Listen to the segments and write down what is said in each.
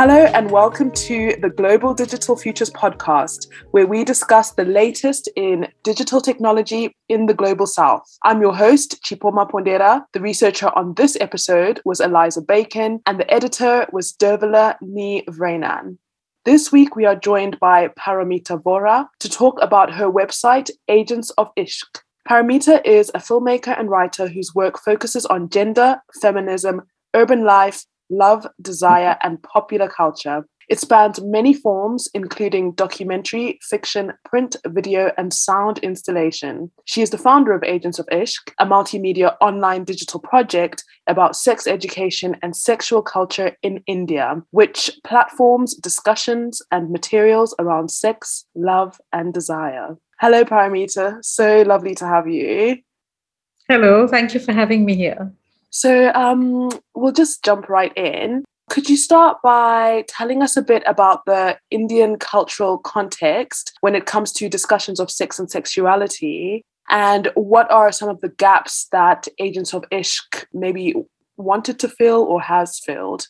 Hello, and welcome to the Global Digital Futures podcast, where we discuss the latest in digital technology in the global south. I'm your host, Chipo Mapondera. The researcher on this episode was Eliza Bacon, and the editor was Dervila Ni Vrenan. This week, we are joined by Paromita Vohra to talk about her website, Agents of Ishq. Paramita is a filmmaker and writer whose work focuses on gender, feminism, urban life, love, desire, and popular culture. It spans many forms, including documentary, fiction, print, video, and sound installation. She is the founder of Agents of Ishq, a multimedia online digital project about sex education and sexual culture in India, which platforms discussions and materials around sex, love, and desire. Hello, Paromita. So lovely to have you. Hello, thank you for having me here. So um, we'll just jump right in. Could you start by telling us a bit about the Indian cultural context when it comes to discussions of sex and sexuality? And what are some of the gaps that Agents of Ishq maybe wanted to fill or has filled?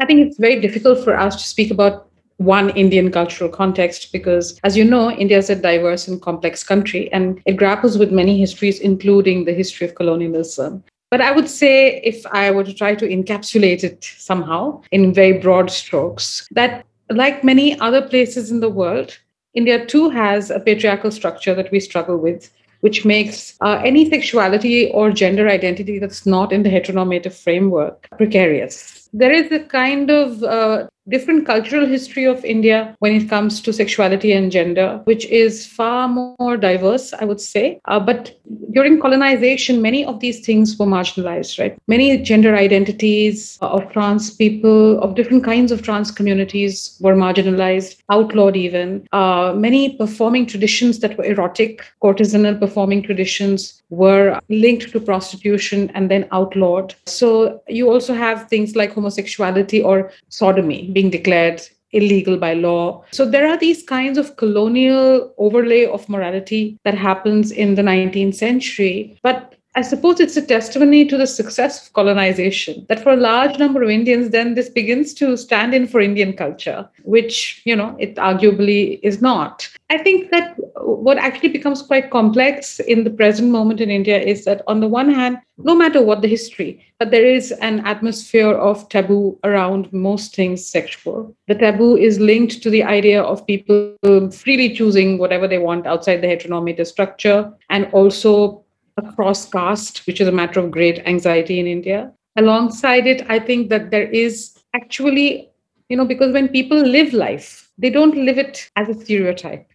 I think it's very difficult for us to speak about one Indian cultural context because, as you know, India is a diverse and complex country and it grapples with many histories, including the history of colonialism. But I would say, if I were to try to encapsulate it somehow in very broad strokes, that like many other places in the world, India too has a patriarchal structure that we struggle with, which makes uh, any sexuality or gender identity that's not in the heteronormative framework precarious. There is a kind of uh, different cultural history of India when it comes to sexuality and gender, which is far more diverse, I would say. Uh, but during colonization, many of these things were marginalized, right? Many gender identities of trans people, of different kinds of trans communities were marginalized, outlawed even. Uh, many performing traditions that were erotic, courtesanal performing traditions were linked to prostitution and then outlawed. So you also have things like homosexuality or sodomy being declared illegal by law. So there are these kinds of colonial overlay of morality that happens in the 19th century. But I suppose it's a testimony to the success of colonization that for a large number of Indians, then this begins to stand in for Indian culture, which, you know, it arguably is not. I think that what actually becomes quite complex in the present moment in India is that, on the one hand, no matter what the history, but there is an atmosphere of taboo around most things sexual. The taboo is linked to the idea of people freely choosing whatever they want outside the heteronormative structure and also across caste, which is a matter of great anxiety in India. Alongside it, I think that there is actually, you know, because when people live life, they don't live it as a stereotype.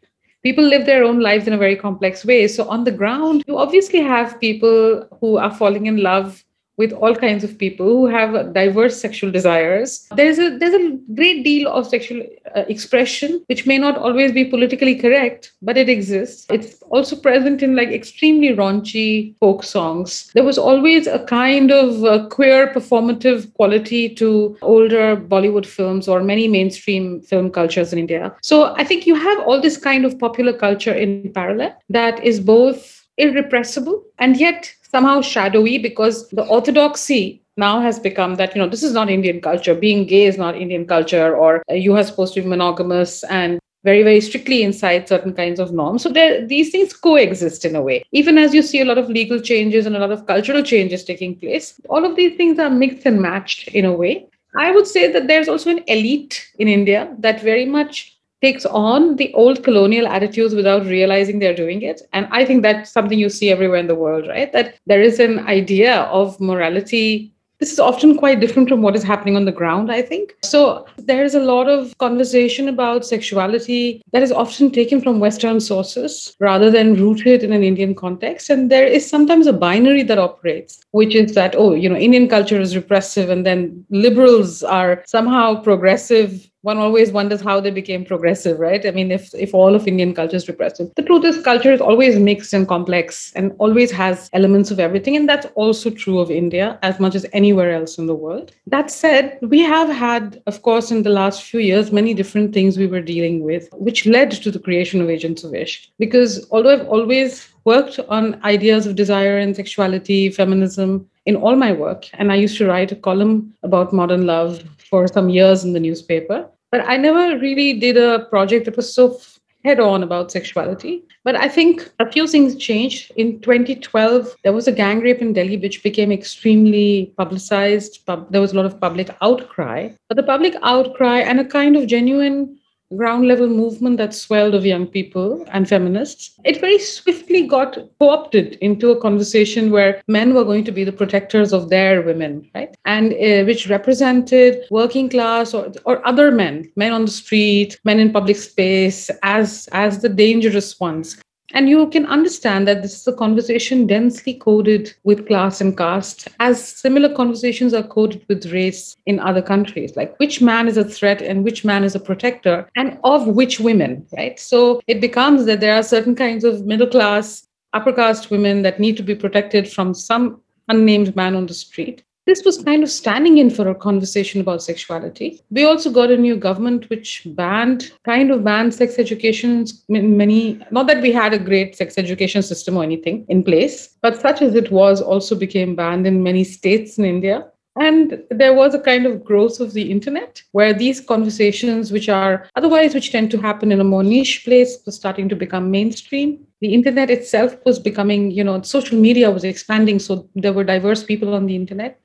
People live their own lives in a very complex way. So, on the ground, you obviously have people who are falling in love with all kinds of people who have diverse sexual desires. There's a there's a great deal of sexual uh, expression which may not always be politically correct, but it exists. It's also present in like extremely raunchy folk songs. There was always a kind of uh, queer performative quality to older Bollywood films or many mainstream film cultures in India. So I think you have all this kind of popular culture in parallel that is both irrepressible and yet somehow shadowy because the orthodoxy now has become that you know this is not indian culture. Being gay is not indian culture or uh, you are supposed to be monogamous and very very strictly inside certain kinds of norms. So there, these things coexist in a way. Even as you see a lot of legal changes and a lot of cultural changes taking place all of these things are mixed and matched in a way. I would say that there's also an elite in india that very much takes on the old colonial attitudes without realizing they're doing it. And I think that's something you see everywhere in the world, right? That there is an idea of morality. This is often quite different from what is happening on the ground, I think. So there's a lot of conversation about sexuality that is often taken from Western sources rather than rooted in an Indian context. And there is sometimes a binary that operates, which is that, oh, you know, Indian culture is repressive and then liberals are somehow progressive one always wonders how they became progressive, right? I mean, if if all of Indian culture is repressive, the truth is culture is always mixed and complex and always has elements of everything, and that's also true of India as much as anywhere else in the world. That said, we have had, of course, in the last few years, many different things we were dealing with, which led to the creation of Agents of Ishq. Because although I've always worked on ideas of desire and sexuality, feminism in all my work. And I used to write a column about modern love for some years in the newspaper. But I never really did a project that was so head on about sexuality. But I think a few things changed. In 2012, there was a gang rape in Delhi, which became extremely publicized. There was a lot of public outcry. But the public outcry and a kind of genuine ground level movement that swelled of young people and feminists, it very swiftly got co opted into a conversation where men were going to be the protectors of their women, right? And uh, which represented working class or, or other men, men on the street, men in public space, as, as the dangerous ones. And you can understand that this is a conversation densely coded with class and caste, as similar conversations are coded with race in other countries, like which man is a threat and which man is a protector, and of which women, right? So it becomes that there are certain kinds of middle class, upper caste women that need to be protected from some unnamed man on the street this was kind of standing in for a conversation about sexuality. We also got a new government which banned, kind of banned sex education in many, not that we had a great sex education system or anything in place, but such as it was also became banned in many states in India. And there was a kind of growth of the internet where these conversations, which are otherwise which tend to happen in a more niche place, were starting to become mainstream. The internet itself was becoming, you know, social media was expanding. So there were diverse people on the internet.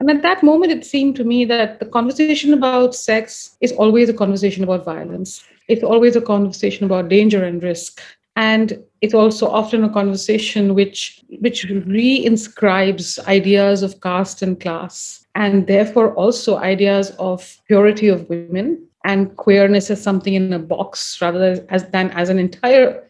And at that moment, it seemed to me that the conversation about sex is always a conversation about violence. It's always a conversation about danger and risk. And it's also often a conversation which, which reinscribes ideas of caste and class, and therefore also ideas of purity of women and queerness as something in a box rather as, than as an entire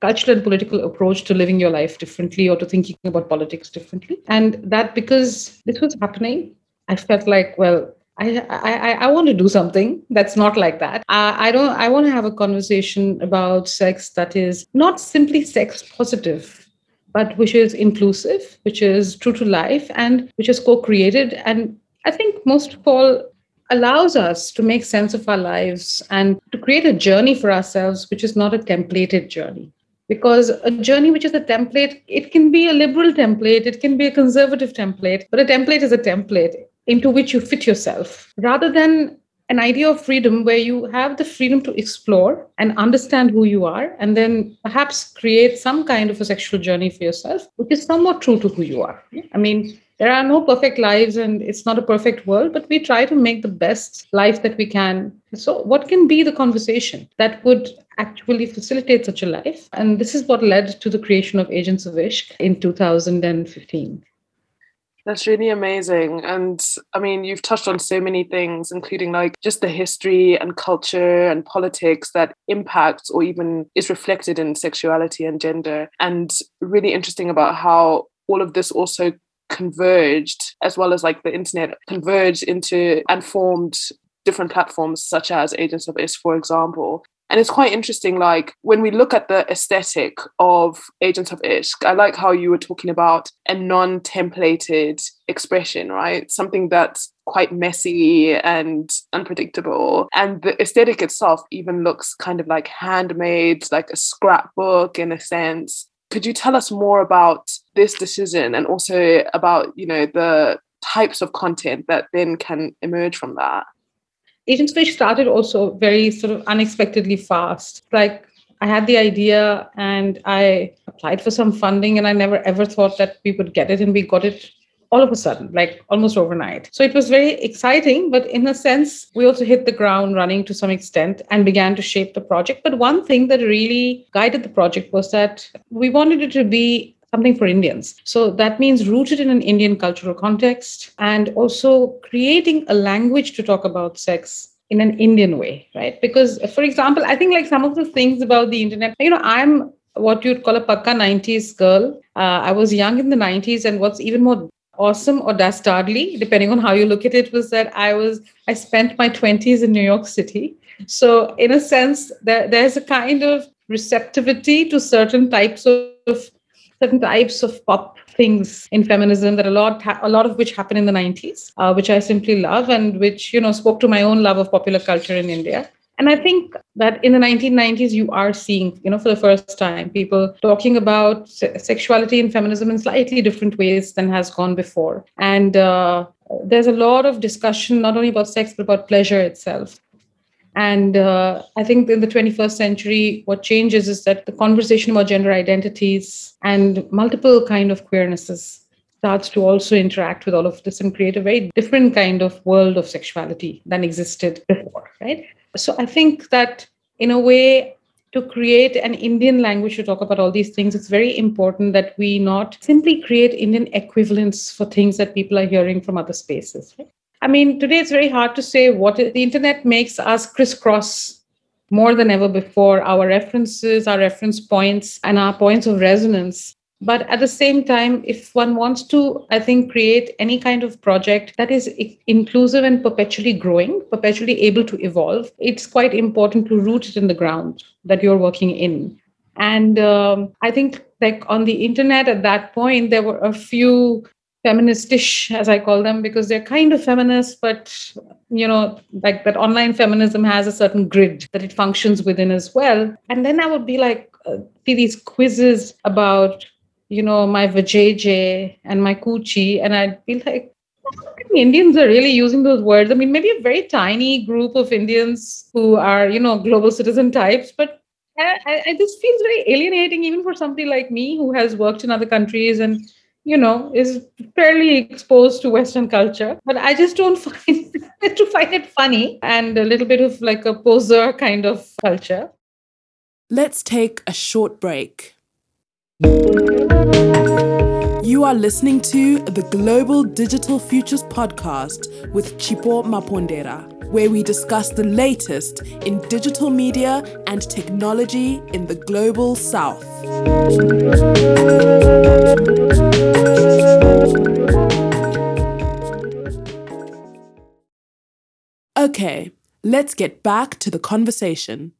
cultural and political approach to living your life differently or to thinking about politics differently. And that because this was happening, I felt like, well, I, I, I want to do something that's not like that. I, I don't. I want to have a conversation about sex that is not simply sex positive, but which is inclusive, which is true to life, and which is co-created. And I think most of all allows us to make sense of our lives and to create a journey for ourselves, which is not a templated journey because a journey which is a template it can be a liberal template it can be a conservative template but a template is a template into which you fit yourself. Rather than an idea of freedom where you have the freedom to explore and understand who you are and then perhaps create some kind of a sexual journey for yourself which is somewhat true to who you are. I mean there are no perfect lives and it's not a perfect world but we try to make the best life that we can so what can be the conversation that would actually facilitate such a life and this is what led to the creation of agents of ishq in 2015 that's really amazing. And I mean, you've touched on so many things, including like just the history and culture and politics that impacts or even is reflected in sexuality and gender. And really interesting about how all of this also converged, as well as like the internet converged into and formed different platforms such as Agents of Ishq, for example. And it's quite interesting, like when we look at the aesthetic of Agents of Ishq, I like how you were talking about a non templated expression, right? Something that's quite messy and unpredictable. And the aesthetic itself even looks kind of like handmade, like a scrapbook in a sense could you tell us more about this decision and also about you know the types of content that then can emerge from that Agents of Ishq started also very sort of unexpectedly fast like i had the idea and i applied for some funding and i never ever thought that we would get it and we got it all of a sudden, like almost overnight. So it was very exciting, but in a sense, we also hit the ground running to some extent and began to shape the project. But one thing that really guided the project was that we wanted it to be something for Indians. So that means rooted in an Indian cultural context and also creating a language to talk about sex in an Indian way, right? Because, for example, I think like some of the things about the internet, you know, I'm what you'd call a pakka 90s girl. Uh, I was young in the 90s, and what's even more awesome or dastardly, depending on how you look at it, was that I was I spent my 20s in New York City. So in a sense, there, there's a kind of receptivity to certain types of certain types of pop things in feminism that a lot ha- a lot of which happened in the 90s uh, which i simply love and which you know spoke to my own love of popular culture in india And I think that in the 1990s, you are seeing, you know, for the first time, people talking about se- sexuality and feminism in slightly different ways than has gone before. And uh, there's a lot of discussion, not only about sex, but about pleasure itself. And uh, I think in the 21st century, what changes is that the conversation about gender identities and multiple kind of queernesses starts to also interact with all of this and create a very different kind of world of sexuality than existed before, right? So I think that in a way, to create an Indian language to talk about all these things, it's very important that we not simply create Indian equivalents for things that people are hearing from other spaces. Right? I mean, today it's very hard to say what the internet makes us crisscross more than ever before. Our references, our reference points, and our points of resonance. But at the same time if one wants to i think create any kind of project that is inclusive and perpetually growing perpetually able to evolve it's quite important to root it in the ground that you're working in. And um, i think like on the internet at that point there were a few feministish as i call them because they're kind of feminist but you know like that online feminism has a certain grid that it functions within as well and then i would be like uh, see these quizzes about you know, my vajayjay and my coochie. And I'd be like, Indians are really using those words. I mean, maybe a very tiny group of Indians who are, you know, global citizen types, but I, I, this feels very alienating even for somebody like me who has worked in other countries and you know is fairly exposed to western culture. But i just don't find to find it funny and a little bit of like a poser kind of culture. Let's take a short break you are listening to the Global Digital Futures podcast with Chipo Mapondera, where we discuss the latest in digital media and technology in the global south. Okay, let's get back to the conversation.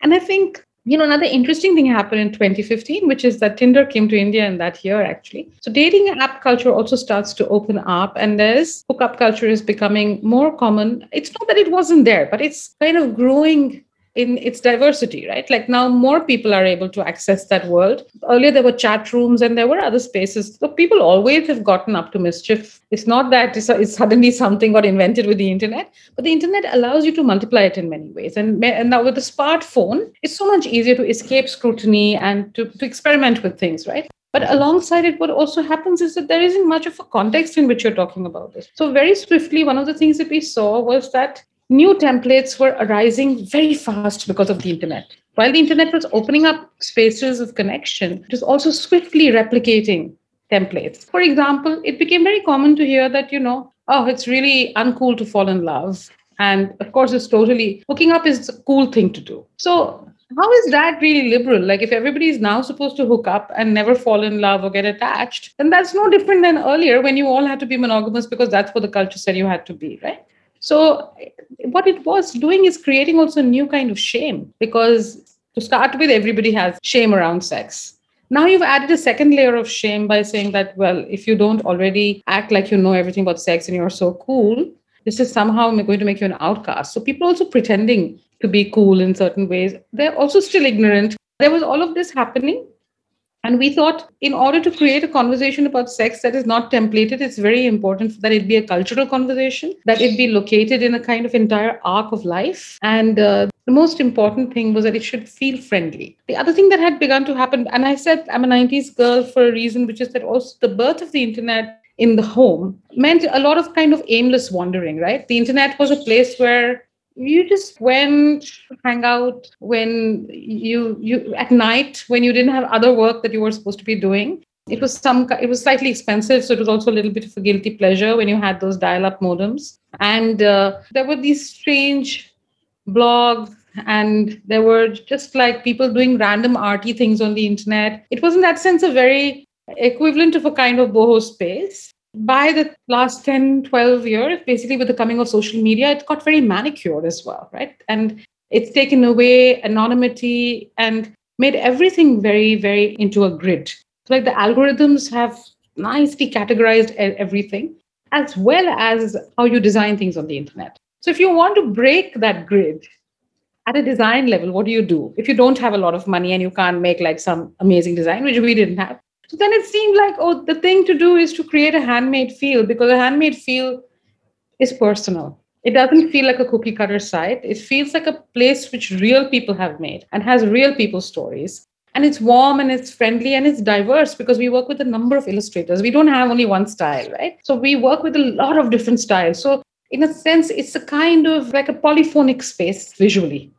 And I think you know, another interesting thing happened in 2015, which is that Tinder came to India in that year, actually. So dating app culture also starts to open up, and there's hookup culture is becoming more common. It's not that it wasn't there, but it's kind of growing in its diversity, right? Like now more people are able to access that world. Earlier there were chat rooms and there were other spaces. So people always have gotten up to mischief. It's not that it's, it's suddenly something got invented with the internet, but the internet allows you to multiply it in many ways. And, and now with the smartphone, it's so much easier to escape scrutiny and to, to experiment with things, right? But alongside it, what also happens is that there isn't much of a context in which you're talking about this. So, very swiftly, one of the things that we saw was that new templates were arising very fast because of the internet. While the internet was opening up spaces of connection, it was also swiftly replicating templates. For example, it became very common to hear that, you know, oh, it's really uncool to fall in love. And of course, it's totally hooking up is a cool thing to do. So, how is that really liberal? Like, if everybody is now supposed to hook up and never fall in love or get attached, then that's no different than earlier when you all had to be monogamous because that's what the culture said you had to be, right? So, what it was doing is creating also a new kind of shame because to start with, everybody has shame around sex. Now you've added a second layer of shame by saying that, well, if you don't already act like you know everything about sex and you're so cool, this is somehow going to make you an outcast. So people also pretending to be cool in certain ways, they're also still ignorant. There was all of this happening and we thought, in order to create a conversation about sex that is not templated, it's very important that it be a cultural conversation, that it be located in a kind of entire arc of life. And uh, the most important thing was that it should feel friendly. The other thing that had begun to happen, and I said I'm a 90s girl for a reason, which is that also the birth of the internet in the home meant a lot of kind of aimless wandering, right? The internet was a place where you just went hang out when you you at night when you didn't have other work that you were supposed to be doing. It was some it was slightly expensive so it was also a little bit of a guilty pleasure when you had those dial up modems. And uh, there were these strange blogs and there were just like people doing random arty things on the internet. It was in that sense a very equivalent of a kind of boho space by the last 10 12 years basically with the coming of social media it got very manicured as well right and it's taken away anonymity and made everything very very into a grid so like the algorithms have nicely categorized everything as well as how you design things on the internet so if you want to break that grid at a design level, what do you do? If you don't have a lot of money and you can't make like some amazing design, which we didn't have. So then it seemed like, oh, the thing to do is to create a handmade feel because a handmade feel is personal. It doesn't feel like a cookie cutter site. It feels like a place which real people have made and has real people stories. And it's warm and it's friendly and it's diverse because we work with a number of illustrators. We don't have only one style, right? So we work with a lot of different styles. So in a sense, it's a kind of like a polyphonic space visually.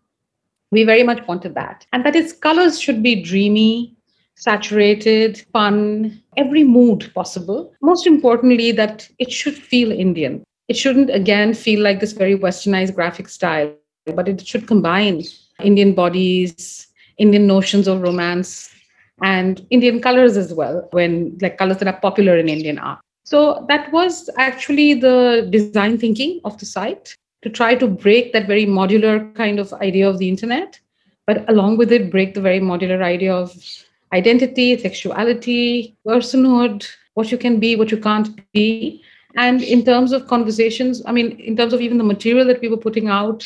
We very much wanted that. And that its colors should be dreamy, saturated, fun, every mood possible. Most importantly, that it should feel Indian. It shouldn't, again, feel like this very westernized graphic style, but it should combine Indian bodies, Indian notions of romance, and Indian colors as well, when like colors that are popular in Indian art. So that was actually the design thinking of the site to try to break that very modular kind of idea of the internet, but along with it, break the very modular idea of identity, sexuality, personhood, what you can be, what you can't be. And in terms of conversations, I mean, in terms of even the material that we were putting out,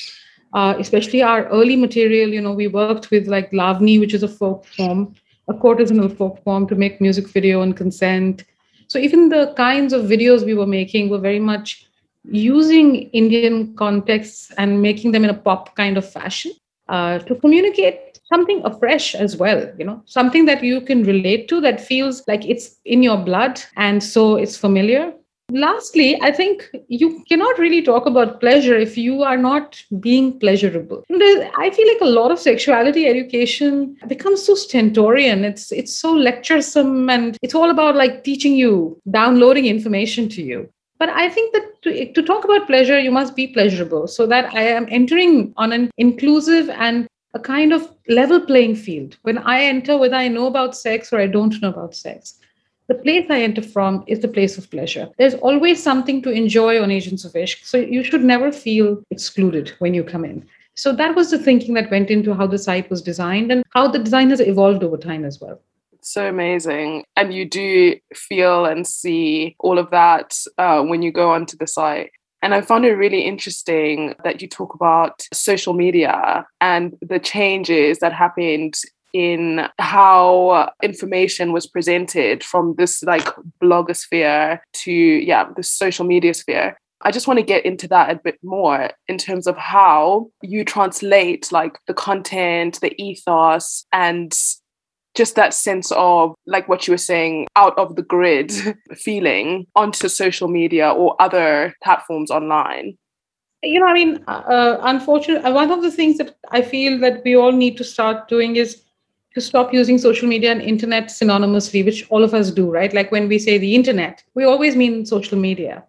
uh, especially our early material, you know, we worked with like Lavani, which is a folk form, a courtesanal folk form to make music video and consent. So even the kinds of videos we were making were very much using Indian contexts and making them in a pop kind of fashion uh, to communicate something afresh as well, you know, something that you can relate to that feels like it's in your blood and so it's familiar lastly, I think you cannot really talk about pleasure if you are not being pleasurable. I feel like a lot of sexuality education becomes so stentorian. It's it's so lecturesome and it's all about like teaching you, downloading information to you. But I think that to, to talk about pleasure, you must be pleasurable so that I am entering on an inclusive and a kind of level playing field. When I enter, whether I know about sex or I don't know about sex, the place I enter from is the place of pleasure. There's always something to enjoy on Agents of. So you should never feel excluded when you come in. So that was the thinking that went into how the site was designed and how the design has evolved over time as well. So amazing. And you do feel and see all of that uh, when you go onto the site. And I found it really interesting that you talk about social media and the changes that happened in how information was presented from this like blogosphere to yeah the social media sphere. I just want to get into that a bit more in terms of how you translate like the content, the ethos, and just that sense of like what you were saying out of the grid feeling onto social media or other platforms online you know i mean uh, unfortunately one of the things that i feel that we all need to start doing is to stop using social media and internet synonymously, which all of us do, right? Like when we say the internet, we always mean social media.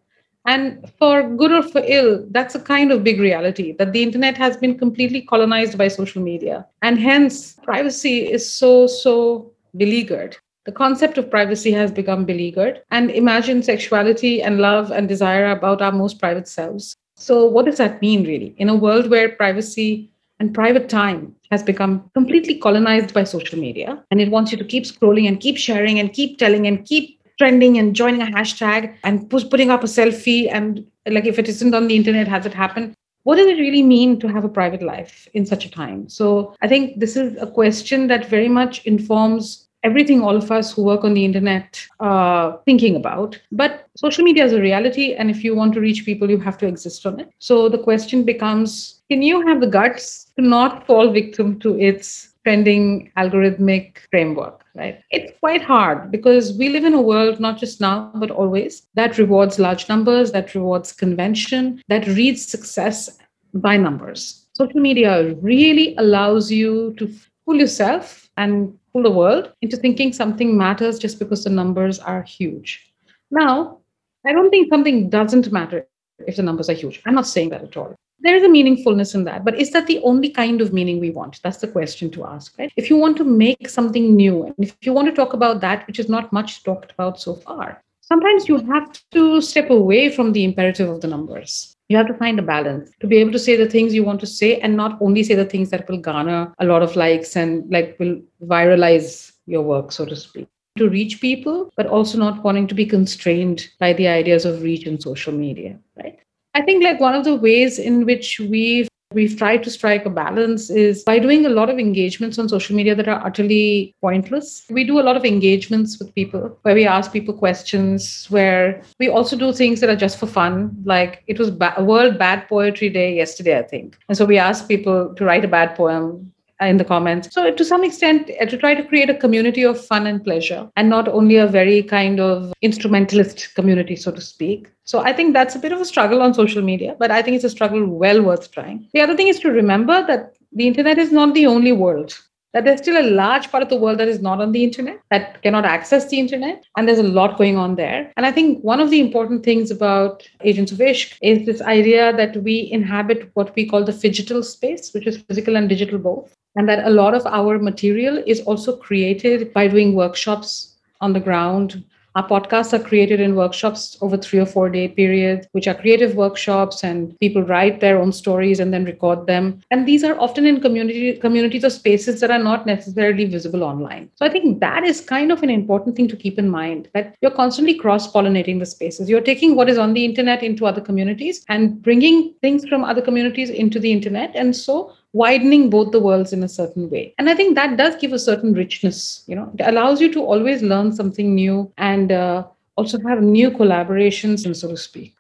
And for good or for ill, that's a kind of big reality that the internet has been completely colonized by social media. And hence, privacy is so, so beleaguered. The concept of privacy has become beleaguered. And imagine sexuality and love and desire about our most private selves. So, what does that mean, really? In a world where privacy and private time has become completely colonized by social media. And it wants you to keep scrolling and keep sharing and keep telling and keep trending and joining a hashtag and putting up a selfie. And like if it isn't on the internet, has it happened? What does it really mean to have a private life in such a time? So I think this is a question that very much informs everything all of us who work on the internet are thinking about. But social media is a reality. And if you want to reach people, you have to exist on it. So the question becomes can you have the guts to not fall victim to its trending algorithmic framework, right? It's quite hard because we live in a world, not just now, but always, that rewards large numbers, that rewards convention, that reads success by numbers. Social media really allows you to fool yourself and fool the world into thinking something matters just because the numbers are huge. Now, I don't think something doesn't matter if the numbers are huge. I'm not saying that at all. There is a meaningfulness in that, but is that the only kind of meaning we want? That's the question to ask, right? If you want to make something new, and if you want to talk about that, which is not much talked about so far, sometimes you have to step away from the imperative of the numbers you have to find a balance to be able to say the things you want to say and not only say the things that will garner a lot of likes and like will viralize your work so to speak to reach people but also not wanting to be constrained by the ideas of reach in social media right i think like one of the ways in which we've we've tried to strike a balance is by doing a lot of engagements on social media that are utterly pointless. We do a lot of engagements with people where we ask people questions, where we also do things that are just for fun. Like it was ba- World Bad Poetry Day yesterday, I think. And so we asked people to write a bad poem in the comments. So, to some extent, uh, to try to create a community of fun and pleasure and not only a very kind of instrumentalist community, so to speak. So, I think that's a bit of a struggle on social media, but I think it's a struggle well worth trying. The other thing is to remember that the internet is not the only world that there's still a large part of the world that is not on the internet, that cannot access the internet. And there's a lot going on there. And I think one of the important things about Agents of Ishq is this idea that we inhabit what we call the phygital space, which is physical and digital both. And that a lot of our material is also created by doing workshops on the ground our podcasts are created in workshops over three or four day periods, which are creative workshops, and people write their own stories and then record them. And these are often in community communities or spaces that are not necessarily visible online. So I think that is kind of an important thing to keep in mind that you're constantly cross-pollinating the spaces. You're taking what is on the internet into other communities and bringing things from other communities into the internet. And so widening both the worlds in a certain way. And i think that does give a certain richness you know. It allows you to always learn something new and uh, also have new collaborations and so to speak.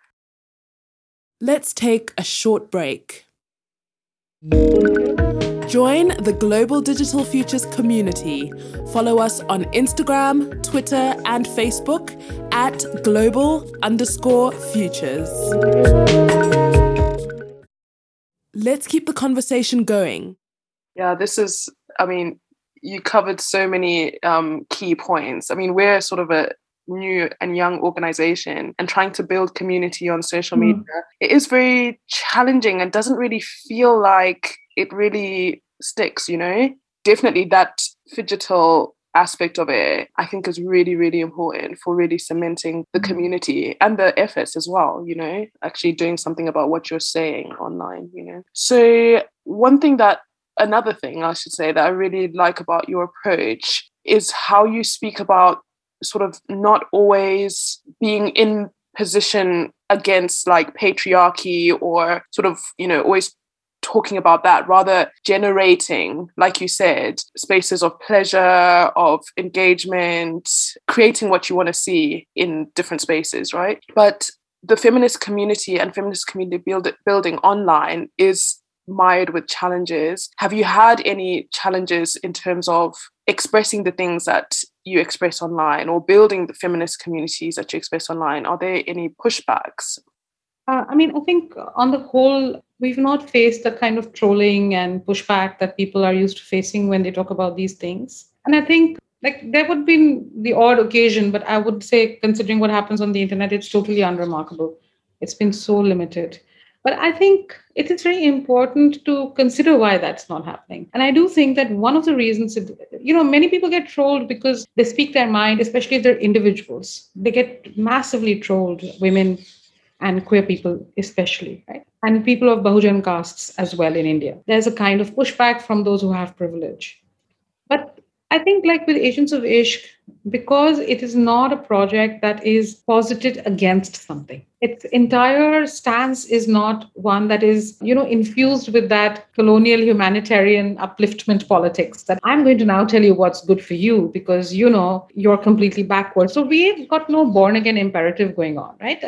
Let's take a short break. Join the Global Digital Futures community. Follow us on Instagram, Twitter, and Facebook at global underscore futures let's keep the conversation going. Yeah, this is, I mean, you covered so many um, key points. I mean, we're sort of a new and young organization and trying to build community on social mm. media. It is very challenging and doesn't really feel like it really sticks, you know? Definitely that phygital aspect of it, I think is really, really important for really cementing the mm-hmm. community and the efforts as well, you know, actually doing something about what you're saying online, you know. So, one thing that, another thing I should say that I really like about your approach is how you speak about sort of not always being in position against like patriarchy or sort of, you know, always talking about that, rather generating, like you said, spaces of pleasure, of engagement, creating what you want to see in different spaces, right? But the feminist community and feminist community build, building online is mired with challenges. Have you had any challenges in terms of expressing the things that you express online or building the feminist communities that you express online? Are there any pushbacks? Uh, I mean, I think on the whole, we've not faced the kind of trolling and pushback that people are used to facing when they talk about these things. And I think like there would be the odd occasion, but I would say, considering what happens on the internet, it's totally unremarkable. It's been so limited. But I think it is very important to consider why that's not happening. And I do think that one of the reasons, you know, many people get trolled because they speak their mind, especially if they're individuals. They get massively trolled, women and queer people especially, right? And people of Bahujan castes as well in India. There's a kind of pushback from those who have privilege. I think, like with Agents of Ishq, because it is not a project that is posited against something, its entire stance is not one that is, you know, infused with that colonial humanitarian upliftment politics that I'm going to now tell you what's good for you because, you know, you're completely backward. So we've got no born again imperative going on, right?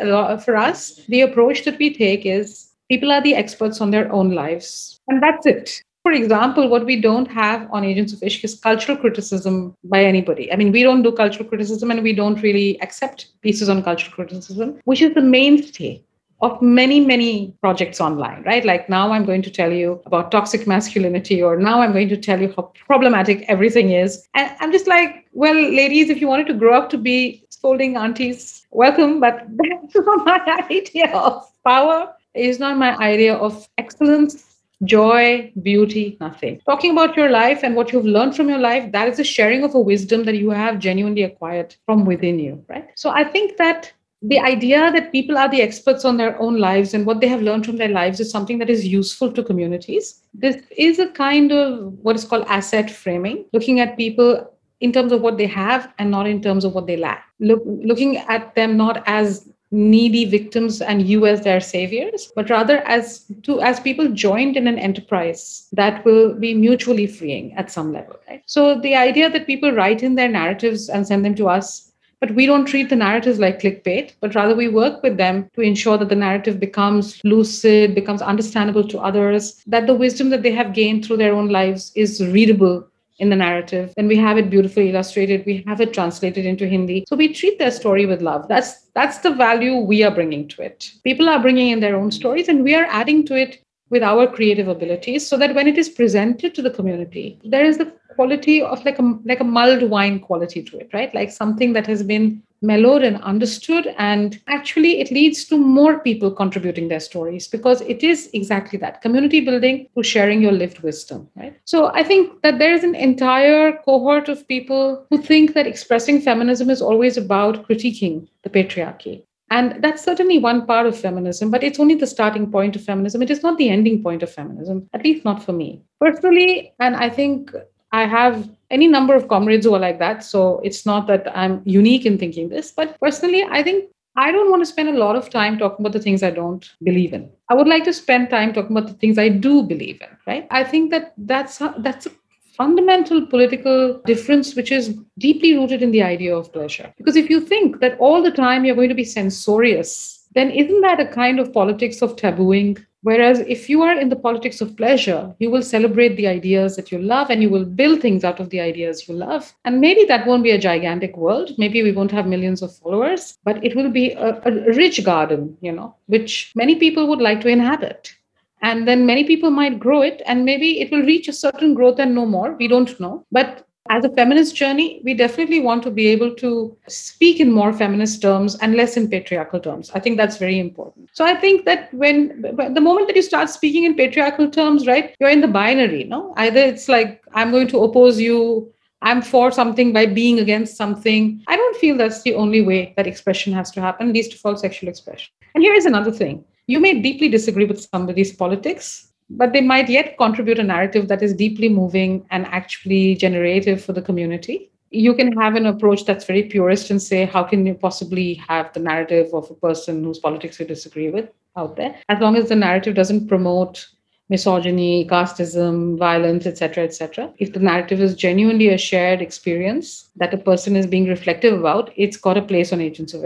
For us, the approach that we take is people are the experts on their own lives. And that's it for example, what we don't have on Agents of Ishq is cultural criticism by anybody. I mean, we don't do cultural criticism and we don't really accept pieces on cultural criticism, which is the mainstay of many, many projects online, right? Like now I'm going to tell you about toxic masculinity, or now I'm going to tell you how problematic everything is. And I'm just like, well, ladies, if you wanted to grow up to be scolding aunties, welcome, but that's not my idea of power. It is not my idea of excellence joy, beauty, nothing. Talking about your life and what you've learned from your life, that is a sharing of a wisdom that you have genuinely acquired from within you, right? So I think that the idea that people are the experts on their own lives and what they have learned from their lives is something that is useful to communities. This is a kind of what is called asset framing, looking at people in terms of what they have and not in terms of what they lack. Look, looking at them not as needy victims and you as their saviors but rather as to as people joined in an enterprise that will be mutually freeing at some level right? So the idea that people write in their narratives and send them to us but we don't treat the narratives like clickbait but rather we work with them to ensure that the narrative becomes lucid becomes understandable to others that the wisdom that they have gained through their own lives is readable in the narrative. And we have it beautifully illustrated we have it translated into hindi. So we treat their story with love. That's that's the value we are bringing to it. People are bringing in their own stories and we are adding to it with our creative abilities so that when it is presented to the community there is the quality of like a like a mulled wine quality to it right like something that has been mellowed and understood and actually it leads to more people contributing their stories because it is exactly that community building through sharing your lived wisdom right so i think that there is an entire cohort of people who think that expressing feminism is always about critiquing the patriarchy and that's certainly one part of feminism, but it's only the starting point of feminism. It is not the ending point of feminism, at least not for me. Personally, and I think I have any number of comrades who are like that. So it's not that I'm unique in thinking this, but personally, I think I don't want to spend a lot of time talking about the things I don't believe in. I would like to spend time talking about the things I do believe in, right? I think that that's that's a fundamental political difference which is deeply rooted in the idea of pleasure. Because if you think that all the time you're going to be censorious, then isn't that a kind of politics of tabooing Whereas if you are in the politics of pleasure, you will celebrate the ideas that you love and you will build things out of the ideas you love. And maybe that won't be a gigantic world. Maybe we won't have millions of followers, but it will be a, a rich garden, you know, which many people would like to inhabit. And then many people might grow it, and maybe it will reach a certain growth and no more. We don't know. But as a feminist journey, we definitely want to be able to speak in more feminist terms and less in patriarchal terms. I think that's very important. So I think that when, the moment that you start speaking in patriarchal terms, right, you're in the binary, no? Either it's like, I'm going to oppose you, I'm for something by being against something. I don't feel that's the only way that expression has to happen, least of all sexual expression. And here is another thing. You may deeply disagree with somebody's politics, but they might yet contribute a narrative that is deeply moving and actually generative for the community. You can have an approach that's very purist and say, how can you possibly have the narrative of a person whose politics you disagree with out there? As long as the narrative doesn't promote misogyny, casteism, violence, etc., etc. If the narrative is genuinely a shared experience that a person is being reflective about, it's got a place on Agents of.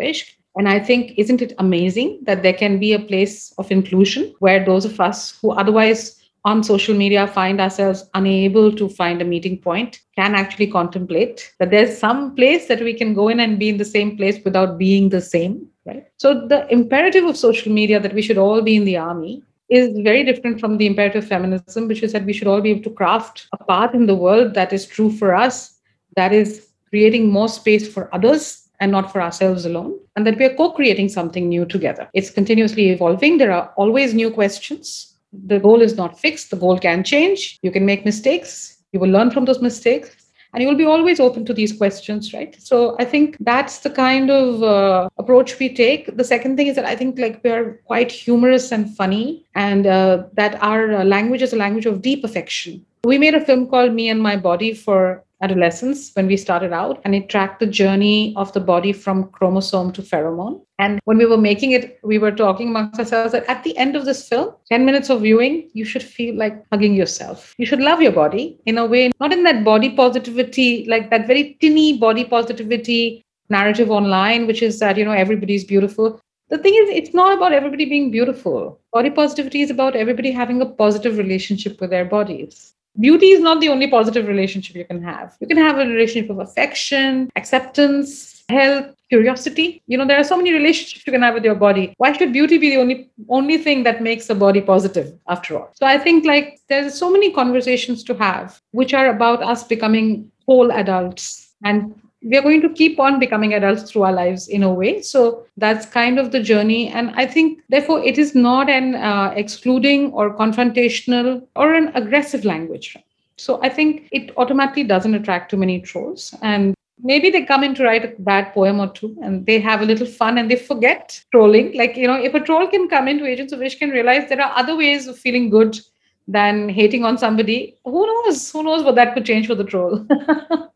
And I think, isn't it amazing that there can be a place of inclusion where those of us who otherwise on social media find ourselves unable to find a meeting point can actually contemplate that there's some place that we can go in and be in the same place without being the same right? So the imperative of social media that we should all be in the army is very different from the imperative of feminism which is that we should all be able to craft a path in the world that is true for us that is creating more space for others and not for ourselves alone, and that we are co creating something new together. It's continuously evolving. There are always new questions. The goal is not fixed, the goal can change. You can make mistakes, you will learn from those mistakes. And you will be always open to these questions, right? So I think that's the kind of uh, approach we take. The second thing is that I think like we are quite humorous and funny, and uh, that our uh, language is a language of deep affection. We made a film called Me and My Body for adolescence when we started out and it tracked the journey of the body from chromosome to pheromone. And when we were making it we were talking amongst ourselves that at the end of this film 10 minutes of viewing you should feel like hugging yourself. You should love your body in a way not in that body positivity like that very tinny body positivity narrative online which is that you know everybody's beautiful. The thing is it's not about everybody being beautiful. Body positivity is about everybody having a positive relationship with their bodies beauty is not the only positive relationship you can have. You can have a relationship of affection, acceptance, health, curiosity. You know, there are so many relationships you can have with your body. Why should beauty be the only only thing that makes a body positive after all? So I think like there's so many conversations to have which are about us becoming whole adults and we are going to keep on becoming adults through our lives in a way. So that's kind of the journey. And i think therefore it is not an uh, excluding or confrontational or an aggressive language. So i think it automatically doesn't attract too many trolls. And maybe they come in to write a bad poem or two and they have a little fun and they forget trolling. Like you know if a troll can come into agents of ishq and realize there are other ways of feeling good than hating on somebody who knows? Who knows what that could change for the troll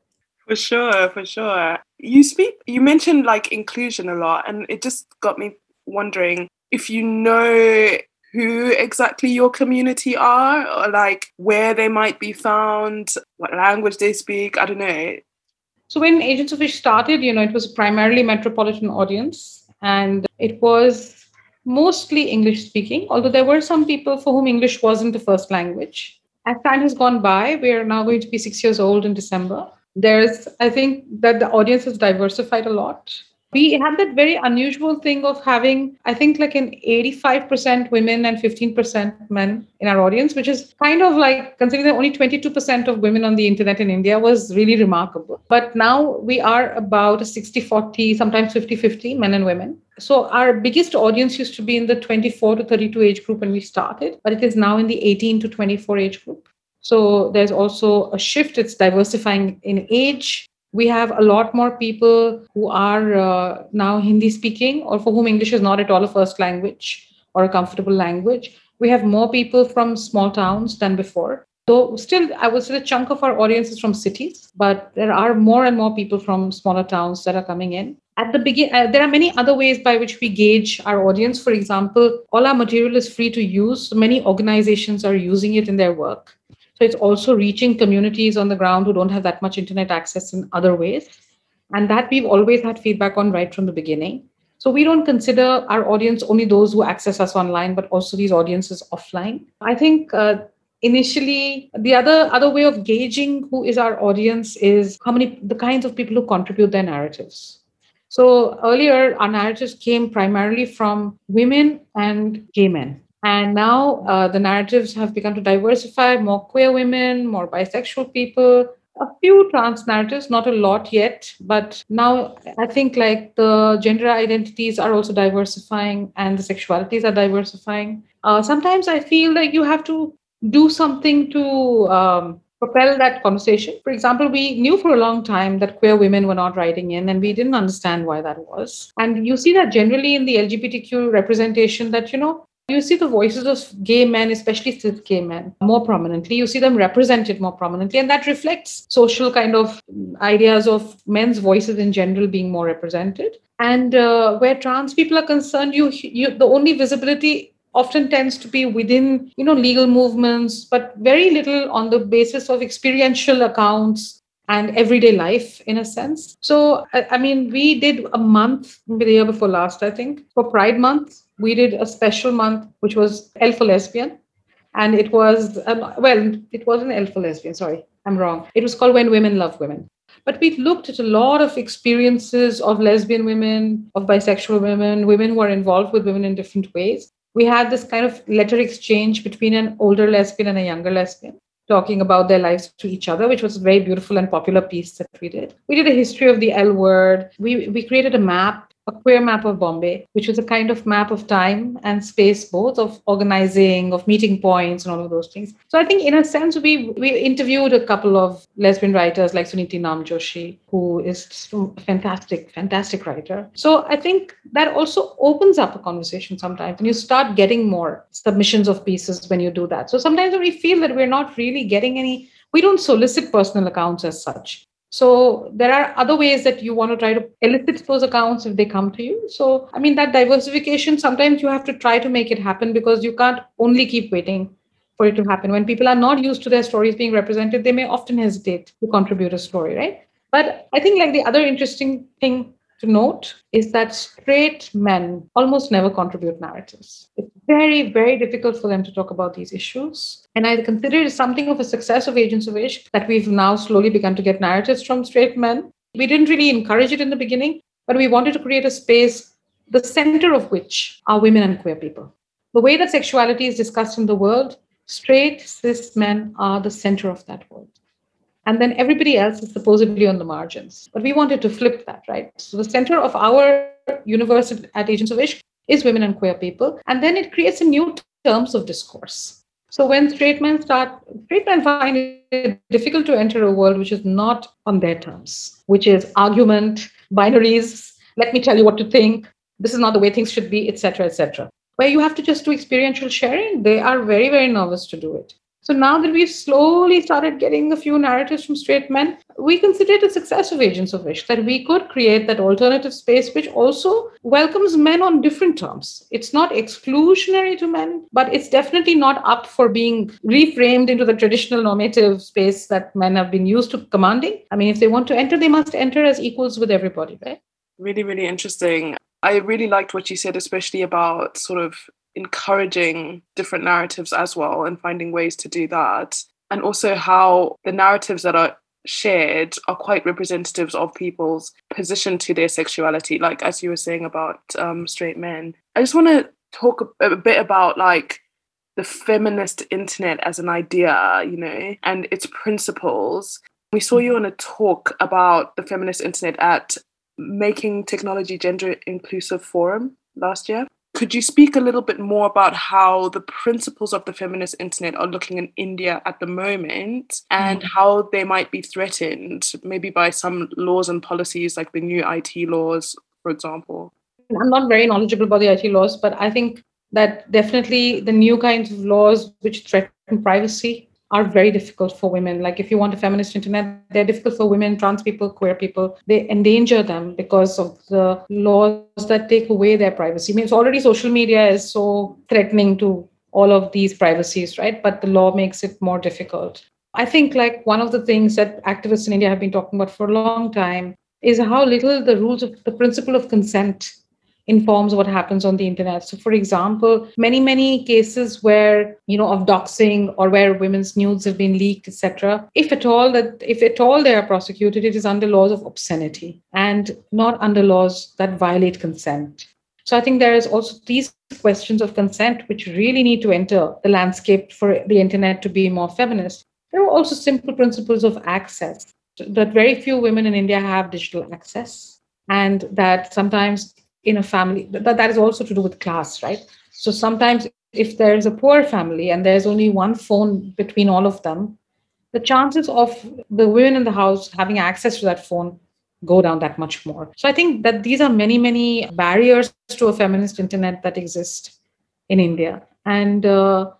For sure, for sure. You speak, you mentioned like inclusion a lot, and it just got me wondering if you know who exactly your community are, or like where they might be found, what language they speak. I don't know. So when Agents of Ishq started, you know, it was a primarily metropolitan audience, and it was mostly English speaking, although there were some people for whom English wasn't the first language. As time has gone by, we are now going to be six years old in December there's i think that the audience has diversified a lot. We had that very unusual thing of having i think like an 85% women and 15% men in our audience which is kind of like considering that only 22% of women on the internet in india was really remarkable. But now we are about a 60 40 sometimes 50 50 men and women. So our biggest audience used to be in the 24 to 32 age group when we started but it is now in the 18 to 24 age group so there's also a shift, it's diversifying in age. We have a lot more people who are uh, now Hindi speaking or for whom English is not at all a first language or a comfortable language. We have more people from small towns than before. Though still, I would say a chunk of our audience is from cities, but there are more and more people from smaller towns that are coming in. At the begin, uh, there are many other ways by which we gauge our audience. For example, all our material is free to use. Many organizations are using it in their work. So it's also reaching communities on the ground who don't have that much internet access in other ways. And that we've always had feedback on right from the beginning. So we don't consider our audience only those who access us online, but also these audiences offline. I think uh, initially the other other way of gauging who is our audience is how many the kinds of people who contribute their narratives. So earlier, our narratives came primarily from women and gay men. And now uh, the narratives have begun to diversify more queer women, more bisexual people, a few trans narratives, not a lot yet, but now I think like the gender identities are also diversifying and the sexualities are diversifying. Uh, sometimes I feel like you have to do something to um, propel that conversation. For example, we knew for a long time that queer women were not writing in, and we didn't understand why that was. And you see that generally in the LGBTQ representation that, you know, you see the voices of gay men, especially cis gay men, more prominently. You see them represented more prominently, and that reflects social kind of ideas of men's voices in general being more represented. And uh, where trans people are concerned, you, you the only visibility often tends to be within you know legal movements, but very little on the basis of experiential accounts and everyday life in a sense. So, I, mean, we did a month maybe the year before last, I think, for Pride Month we did a special month which was L for lesbian, and it was um, well, it wasn't L for lesbian. Sorry, I'm wrong. It was called When Women Love Women. But we looked at a lot of experiences of lesbian women, of bisexual women, women who are involved with women in different ways. We had this kind of letter exchange between an older lesbian and a younger lesbian talking about their lives to each other, which was a very beautiful and popular piece that we did. We did a history of the L word. We, we created a map a queer map of Bombay, which was a kind of map of time and space, both of organizing, of meeting points, and all of those things. So I think, in a sense, we we interviewed a couple of lesbian writers like Suniti Namjoshi, who is a fantastic, fantastic writer. So I think that also opens up a conversation sometimes, and you start getting more submissions of pieces when you do that. So sometimes we feel that we're not really getting any we don't solicit personal accounts as such. So there are other ways that you want to try to elicit those accounts if they come to you. So I mean that diversification sometimes you have to try to make it happen because you can't only keep waiting for it to happen. When people are not used to their stories being represented, they may often hesitate to contribute a story, right? But I think like the other interesting thing to note is that straight men almost never contribute narratives. It's very, very difficult for them to talk about these issues. And I consider it something of a success of Agents of Ishq that we've now slowly begun to get narratives from straight men. We didn't really encourage it in the beginning, but we wanted to create a space, the center of which are women and queer people. The way that sexuality is discussed in the world, straight cis men are the center of that world and then everybody else is supposedly on the margins. But we wanted to flip that, right? So the center of our universe at Agents of Ishq is women and queer people, and then it creates a new terms of discourse. So when straight men start, straight men find it difficult to enter a world which is not on their terms, which is argument, binaries. Let me tell you what to think. This is not the way things should be, etc., etc. Where you have to just do experiential sharing, they are very, very nervous to do it. So now that we've slowly started getting a few narratives from straight men, we consider it a success of Agents of Ishq that we could create that alternative space which also welcomes men on different terms. It's not exclusionary to men, but it's definitely not up for being reframed into the traditional normative space that men have been used to commanding. I mean, if they want to enter, they must enter as equals with everybody, right? Really, really interesting. I really liked what you said, especially about sort of encouraging different narratives as well and finding ways to do that. And also how the narratives that are shared are quite representatives of people's position to their sexuality, like as you were saying about um, straight men. I just want to talk a, a bit about like the feminist internet as an idea, you know, and its principles. We saw you on a talk about the feminist internet at Making Technology Gender Inclusive Forum last year. Could you speak a little bit more about how the principles of the feminist internet are looking in India at the moment and mm. how they might be threatened, maybe by some laws and policies like the new IT laws, for example? I'm not very knowledgeable about the IT laws, but I think that definitely the new kinds of laws which threaten privacy are very difficult for women. Like if you want a feminist internet, they're difficult for women, trans people, queer people. They endanger them because of the laws that take away their privacy. I mean, it's already social media is so threatening to all of these privacies, right? But the law makes it more difficult. I think like one of the things that activists in India have been talking about for a long time is how little the rules of the principle of consent informs what happens on the internet. So for example many many cases where you know of doxing or where women's nudes have been leaked etc if at all that if at all they are prosecuted it is under laws of obscenity and not under laws that violate consent. So i think there is also these questions of consent which really need to enter the landscape for the internet to be more feminist. There are also simple principles of access that very few women in india have digital access and that sometimes in a family that, that is also to do with class right? So sometimes if there's a poor family and there's only one phone between all of them the chances of the women in the house having access to that phone go down that much more. So i think that these are many many barriers to a feminist internet that exist in india. And uh,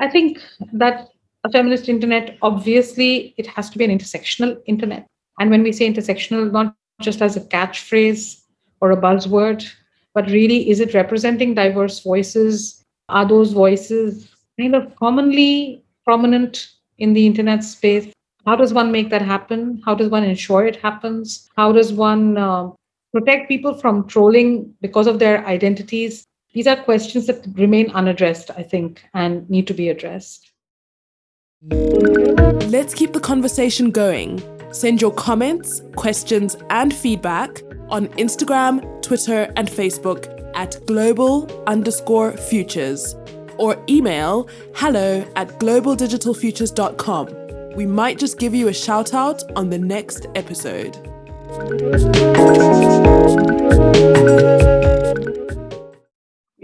i think that a feminist internet obviously it has to be an intersectional internet. And when we say intersectional not just as a catchphrase or a buzzword, but really, is it representing diverse voices? Are those voices kind of commonly prominent in the internet space? How does one make that happen? How does one ensure it happens? How does one uh, protect people from trolling because of their identities? These are questions that remain unaddressed, I think, and need to be addressed. Let's keep the conversation going. Send your comments, questions, and feedback on Instagram, Twitter, and Facebook at global underscore futures or email hello at globaldigitalfutures.com. We might just give you a shout out on the next episode.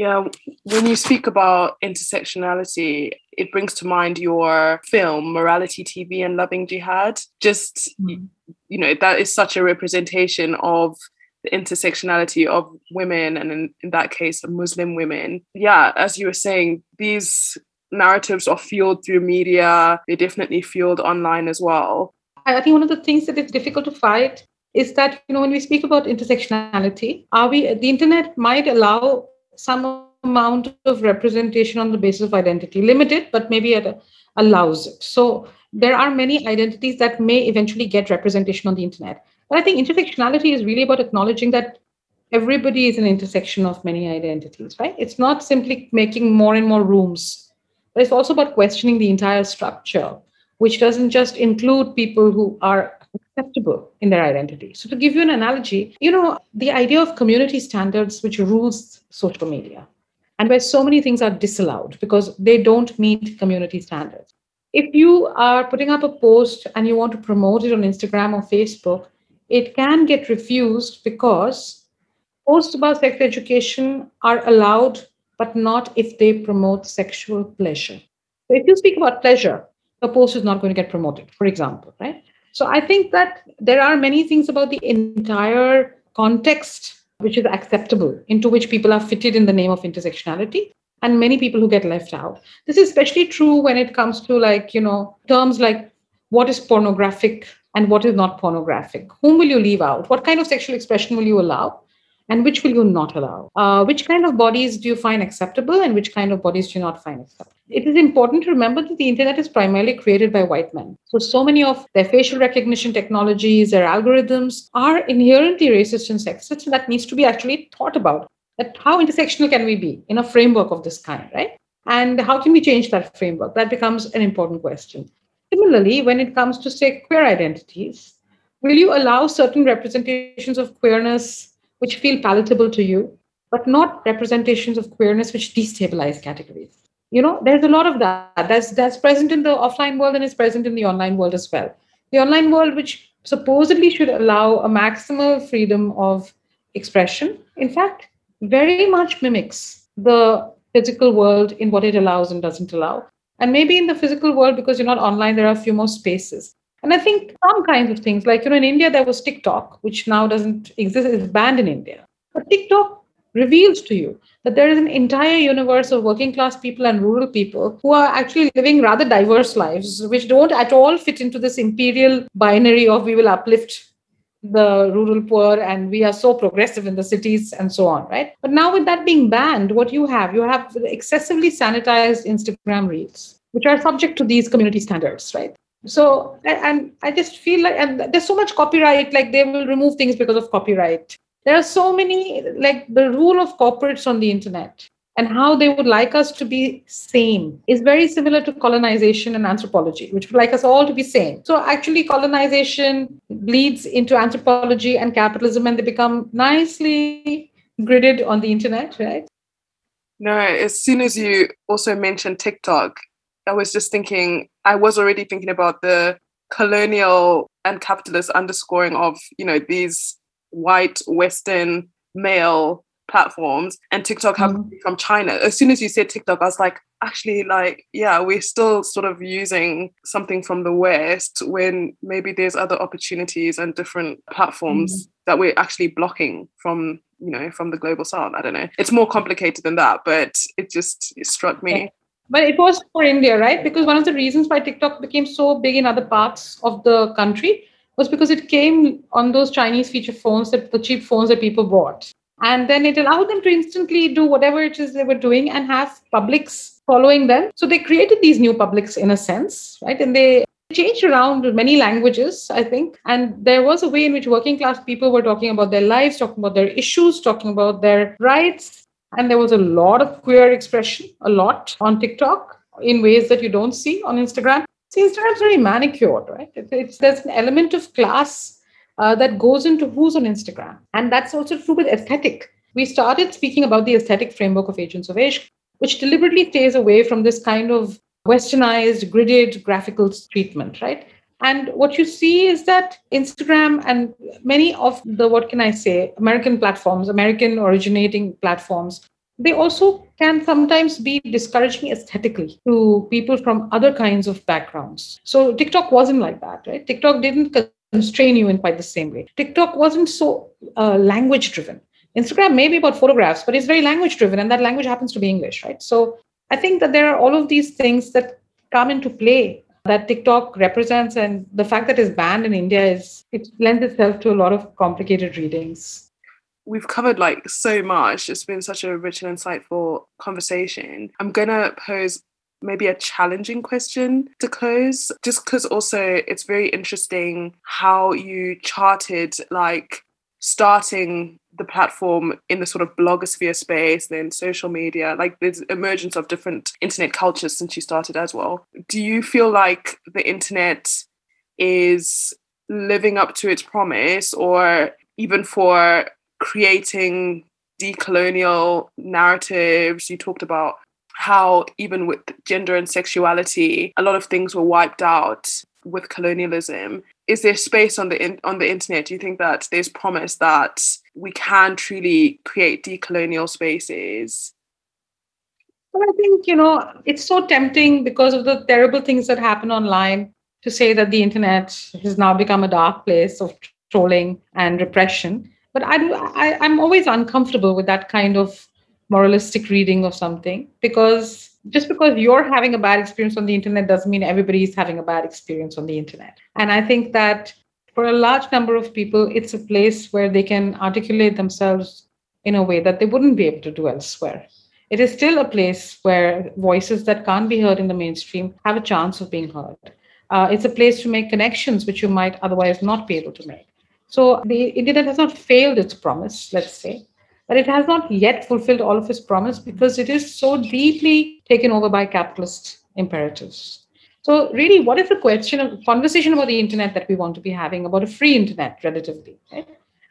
Yeah, when you speak about intersectionality, it brings to mind your film Morality TV and Loving Jihad. Just mm. you know, that is such a representation of the intersectionality of women and in, in that case of Muslim women. Yeah, as you were saying, these narratives are fueled through media, they're definitely fueled online as well. I think one of the things that is difficult to fight is that you know when we speak about intersectionality, are we the internet might allow some amount of representation on the basis of identity, limited, but maybe it uh, allows it. So there are many identities that may eventually get representation on the internet. But I think intersectionality is really about acknowledging that everybody is an intersection of many identities, right? It's not simply making more and more rooms, but it's also about questioning the entire structure, which doesn't just include people who are acceptable in their identity. So, to give you an analogy, you know, the idea of community standards, which rules social media, and where so many things are disallowed because they don't meet community standards. If you are putting up a post and you want to promote it on Instagram or Facebook, it can get refused because posts about sex education are allowed, but not if they promote sexual pleasure. So if you speak about pleasure, the post is not going to get promoted, for example, right? So I think that there are many things about the entire context which is acceptable, into which people are fitted in the name of intersectionality. and many people who get left out. This is especially true when it comes to like, you know, terms like what is pornographic and what is not pornographic. Whom will you leave out? What kind of sexual expression will you allow? And which will you not allow? Uh, which kind of bodies do you find acceptable and which kind of bodies do you not find acceptable? It is important to remember that the internet is primarily created by white men. So, so many of their facial recognition technologies, their algorithms are inherently racist and sexist. And that needs to be actually thought about that how intersectional can we be in a framework of this kind, right? And how can we change that framework? That becomes an important question. Similarly, when it comes to, say, queer identities, will you allow certain representations of queerness which feel palatable to you, but not representations of queerness which destabilize categories? You know, there's a lot of that. That's that's present in the offline world and is present in the online world as well. The online world, which supposedly should allow a maximal freedom of expression, in fact, very much mimics the physical world in what it allows and doesn't allow. And maybe in the physical world, because you're not online, there are a few more spaces. And I think some kinds of things, like you know, in India there was TikTok, which now doesn't exist, it's banned in India. But TikTok reveals to you that there is an entire universe of working class people and rural people who are actually living rather diverse lives, which don't at all fit into this imperial binary of we will uplift the rural poor and we are so progressive in the cities and so on right but now with that being banned what you have you have excessively sanitized instagram reels which are subject to these community standards right so and i just feel like and there's so much copyright like they will remove things because of copyright there are so many like the rule of corporates on the internet and how they would like us to be same is very similar to colonization and anthropology, which would like us all to be same. So actually, colonization bleeds into anthropology and capitalism, and they become nicely gridded on the internet, right? No, as soon as you also mentioned TikTok, I was just thinking, I was already thinking about the colonial and capitalist underscoring of, you know, these white Western male platforms and TikTok have mm. from China. As soon as you said TikTok, I was like, actually, like, yeah, we're still sort of using something from the West when maybe there's other opportunities and different platforms mm. that we're actually blocking from, you know, from the global south. I don't know. It's more complicated than that, but it just it struck me. But it was for India, right? Because one of the reasons why TikTok became so big in other parts of the country was because it came on those Chinese feature phones that the cheap phones that people bought. And then it allowed them to instantly do whatever it is they were doing and have publics following them. So they created these new publics in a sense right? And they changed around many languages i think. And there was a way in which working class people were talking about their lives talking about their issues talking about their rights and there was a lot of queer expression a lot on tiktok in ways that you don't see on instagram see instagram's very manicured right it's, there's an element of class uh, that goes into who's on Instagram. And that's also true with aesthetic. We started speaking about the aesthetic framework of Agents of Ishq, which deliberately stays away from this kind of westernized, gridded graphical treatment, right? And what you see is that Instagram and many of the, what can I say, American platforms, American originating platforms, they also can sometimes be discouraging aesthetically to people from other kinds of backgrounds. So TikTok wasn't like that, right? TikTok didn't constrain you in quite the same way. TikTok wasn't so uh, language driven. Instagram may be about photographs, but it's very language driven, and that language happens to be English, right? So I think that there are all of these things that come into play that TikTok represents, and the fact that it's banned in India is it lends itself to a lot of complicated readings. We've covered like so much. It's been such a rich and insightful conversation. I'm gonna pose maybe a challenging question to close, just because also it's very interesting how you charted like starting the platform in the sort of blogosphere space, then social media, like there's emergence of different internet cultures since you started as well. Do you feel like the internet is living up to its promise or even for creating decolonial narratives? You talked about how even with gender and sexuality, a lot of things were wiped out with colonialism. Is there space on the in, on the internet? Do you think that there's promise that we can truly create decolonial spaces? Well, I think you know it's so tempting because of the terrible things that happen online to say that the internet has now become a dark place of trolling and repression. But I I, I'm always uncomfortable with that kind of moralistic reading of something because just because you're having a bad experience on the internet doesn't mean everybody is having a bad experience on the internet. And I think that for a large number of people, it's a place where they can articulate themselves in a way that they wouldn't be able to do elsewhere. It is still a place where voices that can't be heard in the mainstream have a chance of being heard. Uh, it's a place to make connections which you might otherwise not be able to make. So the internet has not failed its promise, let's say, but it has not yet fulfilled all of its promise because it is so deeply taken over by capitalist imperatives. So, really, what is the question of conversation about the internet that we want to be having about a free internet, relatively? Right?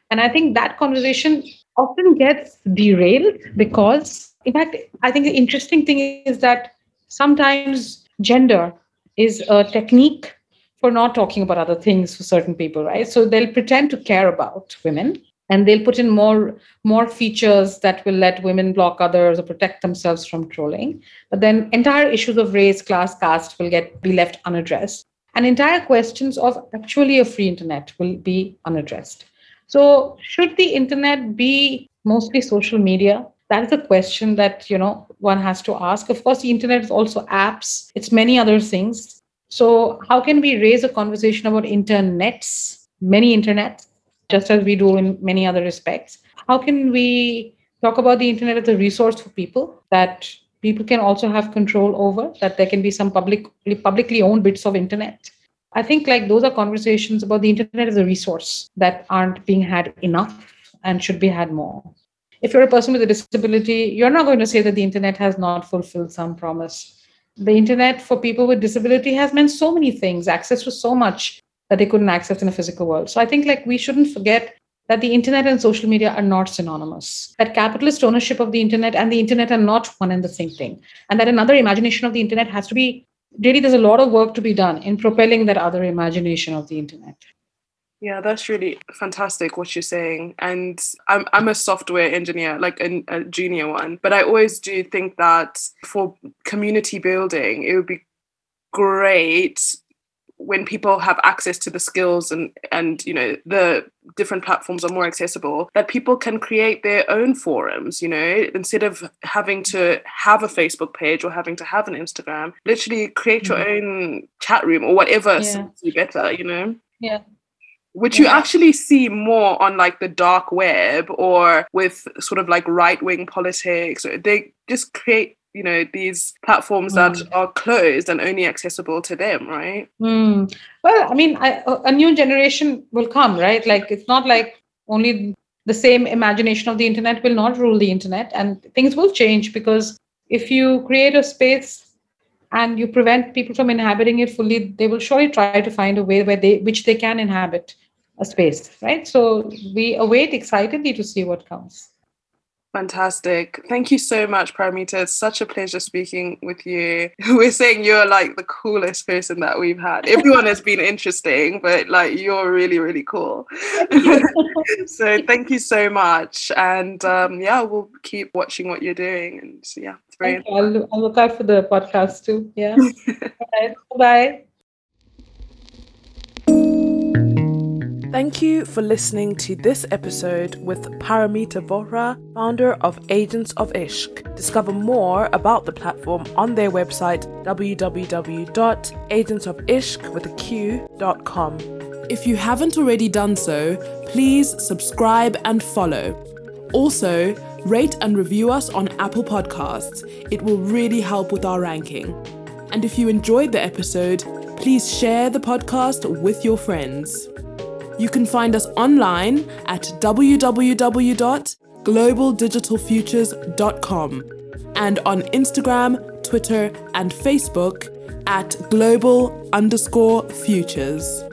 And I think that conversation often gets derailed because, in fact, I think the interesting thing is that sometimes gender is a technique for not talking about other things for certain people, right? So they'll pretend to care about women and they'll put in more more features that will let women block others or protect themselves from trolling. But then entire issues of race class caste will get be left unaddressed. And entire questions of actually a free internet will be unaddressed. So should the internet be mostly social media? That is a question that you know one has to ask. Of course the internet is also apps. It's many other things. So how can we raise a conversation about internets many internets just as we do in many other respects. How can we talk about the internet as a resource for people that people can also have control over, that there can be some public, publicly owned bits of internet? I think like those are conversations about the internet as a resource that aren't being had enough and should be had more. If you're a person with a disability, you're not going to say that the internet has not fulfilled some promise. The internet for people with disability has meant so many things, access to so much that they couldn't access in a physical world. So I think like we shouldn't forget that the internet and social media are not synonymous. That capitalist ownership of the internet and the internet are not one and the same thing. And that another imagination of the internet has to be really there's a lot of work to be done in propelling that other imagination of the internet. Yeah, that's really fantastic what you're saying. And I'm I'm a software engineer, like a, a junior one, but I always do think that for community building, it would be great when people have access to the skills and and you know the different platforms are more accessible that people can create their own forums you know instead of having to have a facebook page or having to have an instagram literally create your mm. own chat room or whatever yeah. suits you better you know yeah which yeah. you actually see more on like the dark web or with sort of like right wing politics. They just create you know these platforms mm. that are closed and only accessible to them right mm. well i mean I, a new generation will come right like it's not like only the same imagination of the internet will not rule the internet and things will change because if you create a space and you prevent people from inhabiting it fully they will surely try to find a way where they which they can inhabit a space right so we await excitedly to see what comes Fantastic. Thank you so much, Paromita. It's such a pleasure speaking with you. We're saying you're like the coolest person that we've had. Everyone has been interesting, but like you're really, really cool. so thank you so much. And um, yeah, we'll keep watching what you're doing. And yeah, it's very I'll, I'll look out for the podcast too. Yeah. Right. Bye. Thank you for listening to this episode with Paromita Vohra, founder of Agents of Ishq. Discover more about the platform on their website www.agentsofishq.com. If you haven't already done so, please subscribe and follow. Also, rate and review us on Apple Podcasts. It will really help with our ranking. And if you enjoyed the episode, please share the podcast with your friends. You can find us online at www.globaldigitalfutures.com and on Instagram, Twitter, and Facebook at global underscore futures.